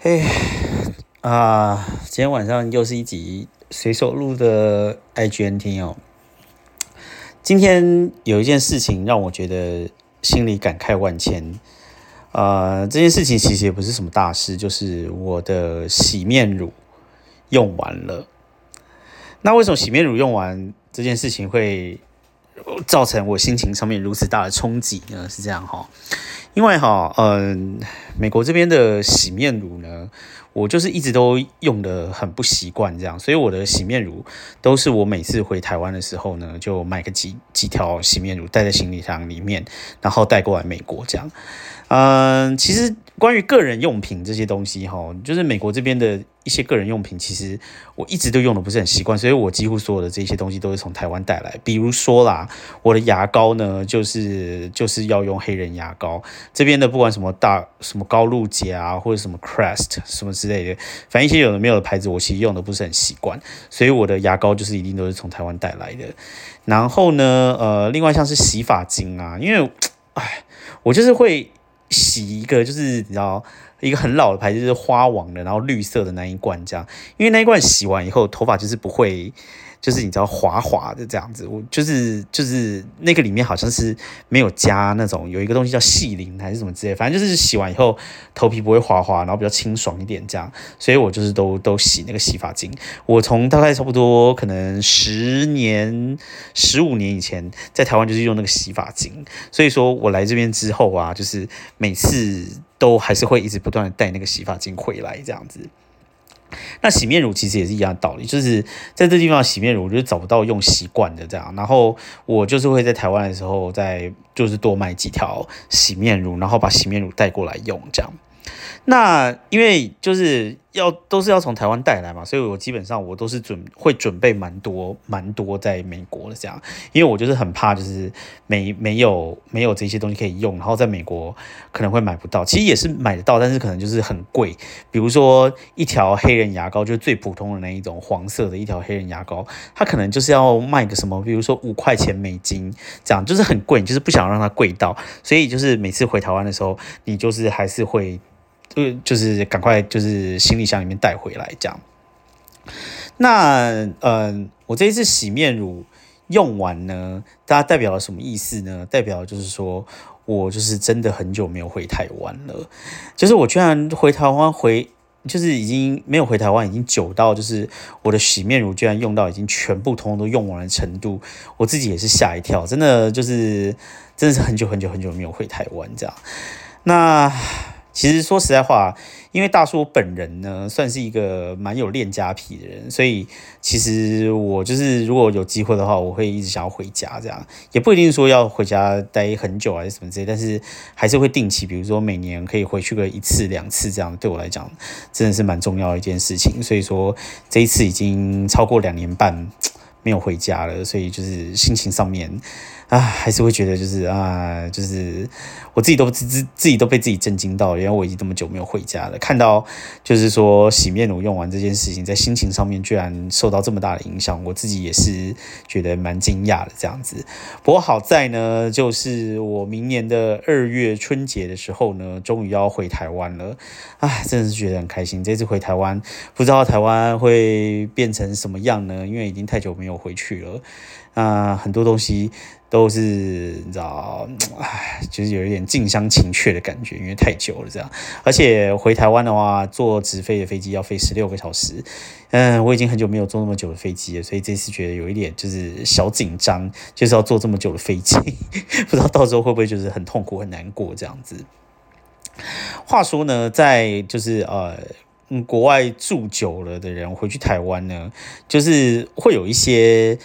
嘿，啊，今天晚上又是一集随手录的 IGNT 哦。今天有一件事情让我觉得心里感慨万千。呃，这件事情其实也不是什么大事，就是我的洗面乳用完了。那为什么洗面乳用完这件事情会造成我心情上面如此大的冲击呢？是这样哈。因为哈，嗯，美国这边的洗面乳呢，我就是一直都用的很不习惯这样，所以我的洗面乳都是我每次回台湾的时候呢，就买个几几条洗面乳带在行李箱里面，然后带过来美国这样。嗯，其实关于个人用品这些东西哈，就是美国这边的一些个人用品，其实我一直都用的不是很习惯，所以我几乎所有的这些东西都是从台湾带来。比如说啦，我的牙膏呢，就是就是要用黑人牙膏，这边的不管什么大什么高露洁啊，或者什么 Crest 什么之类的，反正一些有的没有的牌子，我其实用的不是很习惯，所以我的牙膏就是一定都是从台湾带来的。然后呢，呃，另外像是洗发精啊，因为，哎，我就是会。洗一个就是你知道一个很老的牌子，就是花王的，然后绿色的那一罐这样，因为那一罐洗完以后头发就是不会。就是你知道滑滑的这样子，我就是就是那个里面好像是没有加那种有一个东西叫细鳞还是什么之类，反正就是洗完以后头皮不会滑滑，然后比较清爽一点这样，所以我就是都都洗那个洗发精。我从大概差不多可能十年、十五年以前在台湾就是用那个洗发精，所以说我来这边之后啊，就是每次都还是会一直不断的带那个洗发精回来这样子。那洗面乳其实也是一样的道理，就是在这地方洗面乳，我就找不到用习惯的这样，然后我就是会在台湾的时候，再就是多买几条洗面乳，然后把洗面乳带过来用这样。那因为就是要都是要从台湾带来嘛，所以我基本上我都是准会准备蛮多蛮多在美国的这样，因为我就是很怕就是没没有没有这些东西可以用，然后在美国可能会买不到，其实也是买得到，但是可能就是很贵。比如说一条黑人牙膏，就是最普通的那一种黄色的一条黑人牙膏，它可能就是要卖个什么，比如说五块钱美金这样，就是很贵，就是不想让它贵到，所以就是每次回台湾的时候，你就是还是会。就是赶快就是行李箱里面带回来这样。那嗯，我这一次洗面乳用完呢，它代表了什么意思呢？代表就是说我就是真的很久没有回台湾了。就是我居然回台湾回，就是已经没有回台湾，已经久到就是我的洗面乳居然用到已经全部通通都用完的程度，我自己也是吓一跳。真的就是真的是很久很久很久没有回台湾这样。那。其实说实在话，因为大叔本人呢，算是一个蛮有恋家癖的人，所以其实我就是如果有机会的话，我会一直想要回家，这样也不一定说要回家待很久还是什么之类，但是还是会定期，比如说每年可以回去个一次两次，这样对我来讲真的是蛮重要的一件事情。所以说这一次已经超过两年半没有回家了，所以就是心情上面。啊，还是会觉得就是啊，就是我自己都自自自己都被自己震惊到，因为我已经这么久没有回家了。看到就是说洗面乳用完这件事情，在心情上面居然受到这么大的影响，我自己也是觉得蛮惊讶的这样子。不过好在呢，就是我明年的二月春节的时候呢，终于要回台湾了。啊，真的是觉得很开心。这次回台湾，不知道台湾会变成什么样呢？因为已经太久没有回去了。啊，很多东西。都是你知道，唉，就是有一点近乡情怯的感觉，因为太久了这样。而且回台湾的话，坐直飞的飞机要飞十六个小时，嗯，我已经很久没有坐那么久的飞机了，所以这次觉得有一点就是小紧张，就是要坐这么久的飞机，不知道到时候会不会就是很痛苦、很难过这样子。话说呢，在就是呃，国外住久了的人回去台湾呢，就是会有一些。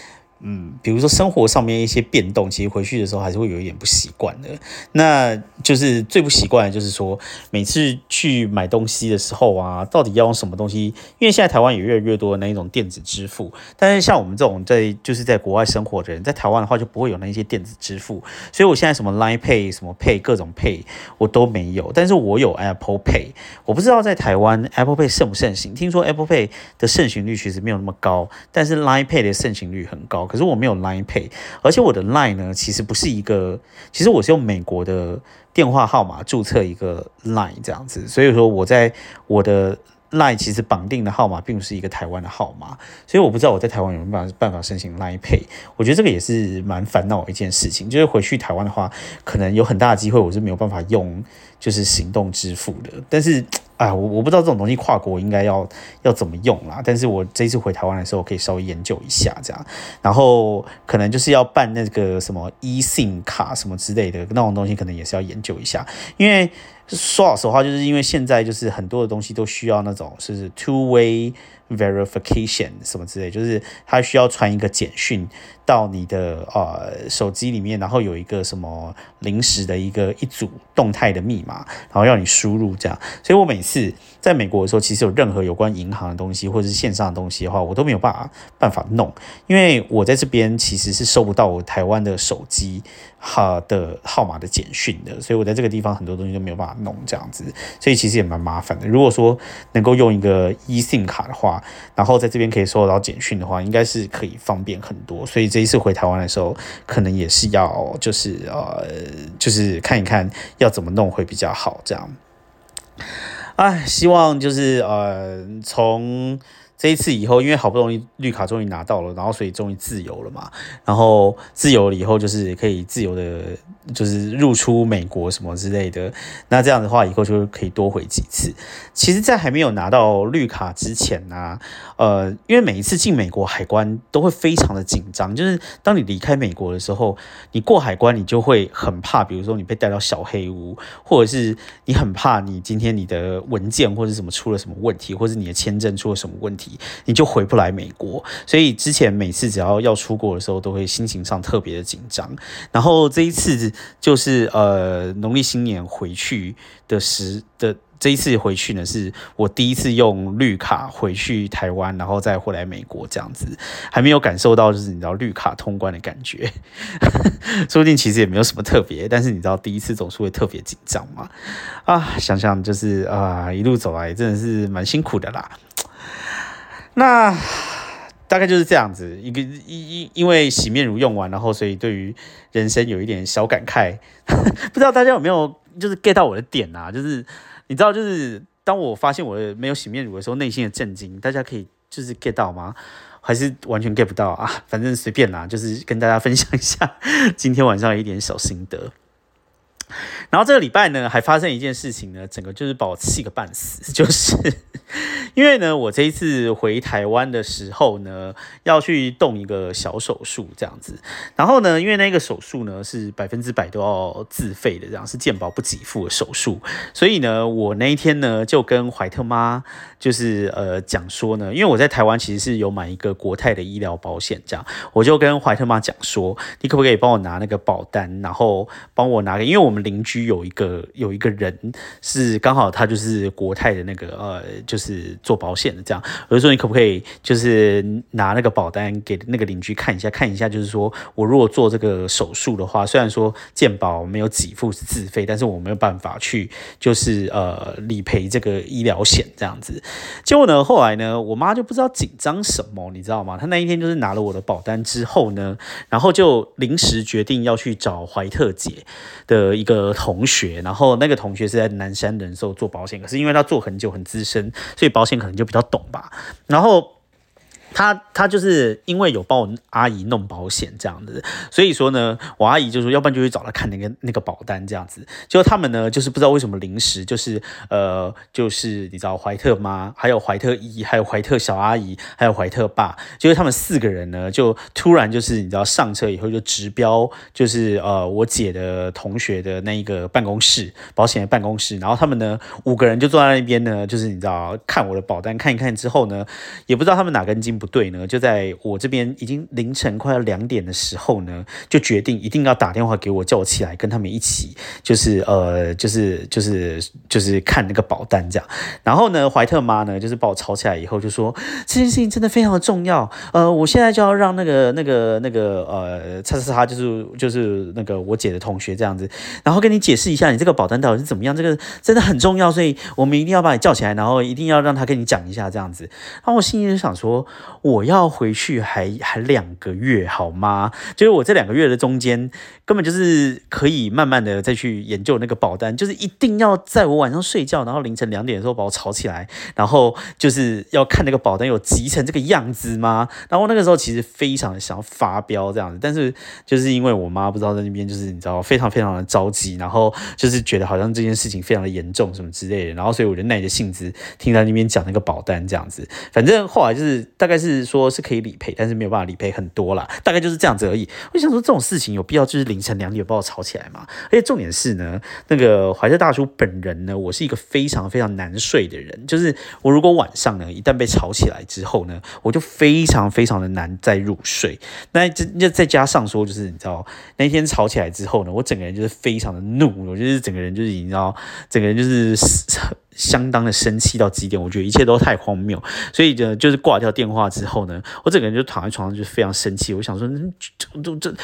嗯，比如说生活上面一些变动，其实回去的时候还是会有一点不习惯的。那就是最不习惯的就是说，每次去买东西的时候啊，到底要用什么东西？因为现在台湾也越来越多的那一种电子支付，但是像我们这种在就是在国外生活的人，在台湾的话就不会有那些电子支付。所以我现在什么 Line Pay、什么 Pay、各种 Pay 我都没有，但是我有 Apple Pay。我不知道在台湾 Apple Pay 盛不盛行？听说 Apple Pay 的盛行率其实没有那么高，但是 Line Pay 的盛行率很高。可是我没有 Line Pay，而且我的 Line 呢，其实不是一个，其实我是用美国的电话号码注册一个 Line 这样子，所以说我在我的。Line 其实绑定的号码并不是一个台湾的号码，所以我不知道我在台湾有没有办法申请 Line Pay。我觉得这个也是蛮烦恼一件事情，就是回去台湾的话，可能有很大的机会我是没有办法用就是行动支付的。但是，哎，我我不知道这种东西跨国应该要要怎么用啦。但是我这次回台湾的时候，可以稍微研究一下这样。然后可能就是要办那个什么 eSIM 卡什么之类的那种东西，可能也是要研究一下，因为。说老实话，就是因为现在就是很多的东西都需要那种是 two way verification 什么之类，就是它需要传一个简讯到你的呃手机里面，然后有一个什么临时的一个一组动态的密码，然后要你输入这样。所以我每次在美国的时候，其实有任何有关银行的东西或者是线上的东西的话，我都没有办法办法弄，因为我在这边其实是收不到我台湾的手机。哈的号码的简讯的，所以我在这个地方很多东西都没有办法弄这样子，所以其实也蛮麻烦的。如果说能够用一个 eSIM 卡的话，然后在这边可以收到简讯的话，应该是可以方便很多。所以这一次回台湾的时候，可能也是要就是呃，就是看一看要怎么弄会比较好这样。哎，希望就是呃从。这一次以后，因为好不容易绿卡终于拿到了，然后所以终于自由了嘛。然后自由了以后，就是可以自由的，就是入出美国什么之类的。那这样的话，以后就可以多回几次。其实，在还没有拿到绿卡之前呢，呃，因为每一次进美国海关都会非常的紧张。就是当你离开美国的时候，你过海关，你就会很怕，比如说你被带到小黑屋，或者是你很怕你今天你的文件或者什么出了什么问题，或者你的签证出了什么问题你就回不来美国，所以之前每次只要要出国的时候，都会心情上特别的紧张。然后这一次就是呃农历新年回去的时的这一次回去呢，是我第一次用绿卡回去台湾，然后再回来美国这样子，还没有感受到就是你知道绿卡通关的感觉，说不定其实也没有什么特别，但是你知道第一次总是会特别紧张嘛啊，想想就是啊一路走来真的是蛮辛苦的啦。那大概就是这样子，一个因因因为洗面乳用完，然后所以对于人生有一点小感慨，不知道大家有没有就是 get 到我的点啊？就是你知道，就是当我发现我没有洗面乳的时候，内心的震惊，大家可以就是 get 到吗？还是完全 get 不到啊？反正随便啦，就是跟大家分享一下今天晚上一点小心得。然后这个礼拜呢，还发生一件事情呢，整个就是把我气个半死，就是因为呢，我这一次回台湾的时候呢，要去动一个小手术这样子，然后呢，因为那个手术呢是百分之百都要自费的，这样是健保不给付的手术，所以呢，我那一天呢就跟怀特妈就是呃讲说呢，因为我在台湾其实是有买一个国泰的医疗保险，这样我就跟怀特妈讲说，你可不可以帮我拿那个保单，然后帮我拿个，因为我们邻居。有一个有一个人是刚好他就是国泰的那个呃，就是做保险的这样，我就说你可不可以就是拿那个保单给那个邻居看一下，看一下就是说我如果做这个手术的话，虽然说健保没有给付是自费，但是我没有办法去就是呃理赔这个医疗险这样子。结果呢，后来呢，我妈就不知道紧张什么，你知道吗？她那一天就是拿了我的保单之后呢，然后就临时决定要去找怀特姐的一个同。学，然后那个同学是在南山人寿做保险，可是因为他做很久很资深，所以保险可能就比较懂吧。然后。他他就是因为有帮我阿姨弄保险这样子，所以说呢，我阿姨就说，要不然就去找他看那个那个保单这样子。结果他们呢，就是不知道为什么临时就是呃，就是你知道怀特妈，还有怀特姨，还有怀特小阿姨，还有怀特爸，就是他们四个人呢，就突然就是你知道上车以后就直飙，就是呃我姐的同学的那一个办公室，保险的办公室，然后他们呢五个人就坐在那边呢，就是你知道看我的保单看一看之后呢，也不知道他们哪根筋。不对呢，就在我这边已经凌晨快要两点的时候呢，就决定一定要打电话给我，叫我起来跟他们一起，就是呃，就是就是就是看那个保单这样。然后呢，怀特妈呢，就是把我吵起来以后，就说这件事情真的非常的重要，呃，我现在就要让那个那个那个呃，叉叉叉，就是就是那个我姐的同学这样子，然后跟你解释一下你这个保单到底是怎么样，这个真的很重要，所以我们一定要把你叫起来，然后一定要让他跟你讲一下这样子。然后我心里就想说。我要回去还还两个月好吗？就是我这两个月的中间，根本就是可以慢慢的再去研究那个保单，就是一定要在我晚上睡觉，然后凌晨两点的时候把我吵起来，然后就是要看那个保单有急成这个样子吗？然后那个时候其实非常的想要发飙这样子，但是就是因为我妈不知道在那边就是你知道非常非常的着急，然后就是觉得好像这件事情非常的严重什么之类的，然后所以我就耐着性子听他那边讲那个保单这样子，反正后来就是大概是。是说是可以理赔，但是没有办法理赔很多啦，大概就是这样子而已。我想说这种事情有必要就是凌晨两点把我吵起来吗？而且重点是呢，那个怀特大叔本人呢，我是一个非常非常难睡的人，就是我如果晚上呢一旦被吵起来之后呢，我就非常非常的难再入睡。那这再加上说，就是你知道那天吵起来之后呢，我整个人就是非常的怒，我就是整个人就是你知道，整个人就是。相当的生气到极点，我觉得一切都太荒谬，所以呢，就是挂掉电话之后呢，我整个人就躺在床上，就非常生气。我想说，这这这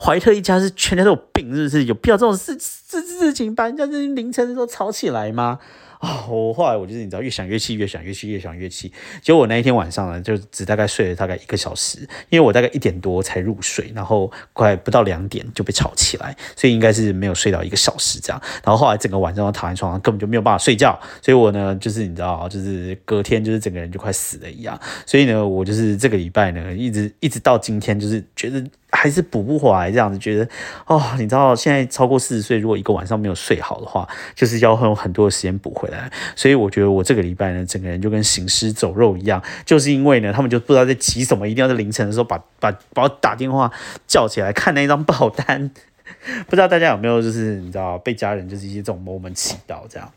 怀特一家是全家都有病，是不是？有必要这种事事事情把人家凌晨的时候吵起来吗？啊！我后来我就是你知道，越想越气，越想越气，越想越气。结果我那一天晚上呢，就只大概睡了大概一个小时，因为我大概一点多才入睡，然后快不到两点就被吵起来，所以应该是没有睡到一个小时这样。然后后来整个晚上都躺在床上根本就没有办法睡觉，所以我呢就是你知道，就是隔天就是整个人就快死了一样。所以呢，我就是这个礼拜呢，一直一直到今天，就是觉得。还是补不回来，这样子觉得哦，你知道现在超过四十岁，如果一个晚上没有睡好的话，就是要用很多的时间补回来。所以我觉得我这个礼拜呢，整个人就跟行尸走肉一样，就是因为呢，他们就不知道在急什么，一定要在凌晨的时候把把把我打电话叫起来看那张报单。不知道大家有没有就是你知道被家人就是一些这种 moment 气到这样。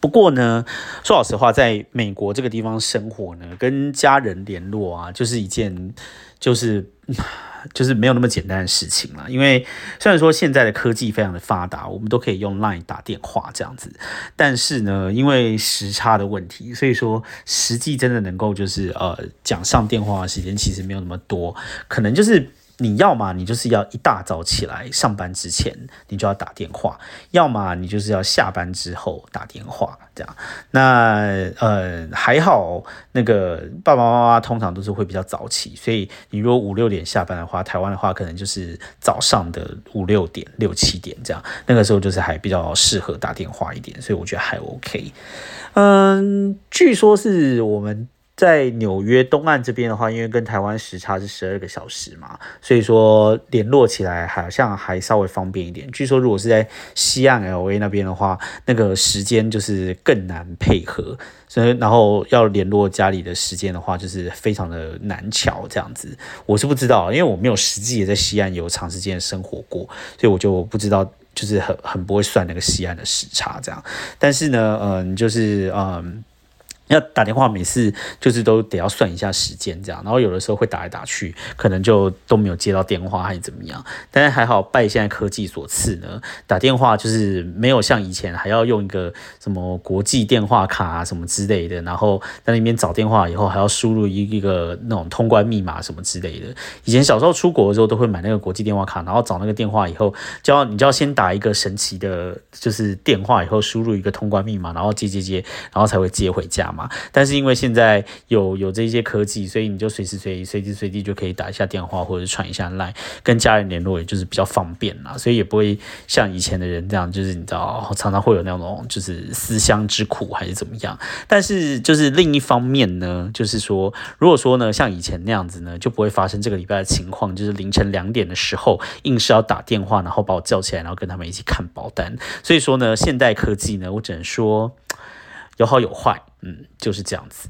不过呢，说老实话，在美国这个地方生活呢，跟家人联络啊，就是一件就是。就是没有那么简单的事情了，因为虽然说现在的科技非常的发达，我们都可以用 Line 打电话这样子，但是呢，因为时差的问题，所以说实际真的能够就是呃讲上电话的时间其实没有那么多，可能就是。你要么你就是要一大早起来上班之前你就要打电话，要么你就是要下班之后打电话这样。那呃还好，那个爸爸妈妈通常都是会比较早起，所以你如果五六点下班的话，台湾的话可能就是早上的五六点六七点这样，那个时候就是还比较适合打电话一点，所以我觉得还 OK。嗯，据说是我们。在纽约东岸这边的话，因为跟台湾时差是十二个小时嘛，所以说联络起来好像还稍微方便一点。据说如果是在西岸 L A 那边的话，那个时间就是更难配合，所以然后要联络家里的时间的话，就是非常的难巧这样子。我是不知道，因为我没有实际也在西岸有长时间生活过，所以我就不知道，就是很很不会算那个西岸的时差这样。但是呢，嗯，就是嗯。要打电话，每次就是都得要算一下时间，这样，然后有的时候会打来打去，可能就都没有接到电话，还是怎么样。但是还好，拜现在科技所赐呢，打电话就是没有像以前还要用一个什么国际电话卡啊什么之类的，然后在那边找电话以后还要输入一一个那种通关密码什么之类的。以前小时候出国的时候都会买那个国际电话卡，然后找那个电话以后，就要你就要先打一个神奇的，就是电话以后输入一个通关密码，然后接接接，然后才会接回家。嘛，但是因为现在有有这些科技，所以你就随时随地随时随地就可以打一下电话或者是传一下 line 跟家人联络，也就是比较方便啦，所以也不会像以前的人这样，就是你知道常常会有那种就是思乡之苦还是怎么样。但是就是另一方面呢，就是说如果说呢像以前那样子呢，就不会发生这个礼拜的情况，就是凌晨两点的时候硬是要打电话，然后把我叫起来，然后跟他们一起看保单。所以说呢，现代科技呢，我只能说。有好有坏，嗯，就是这样子。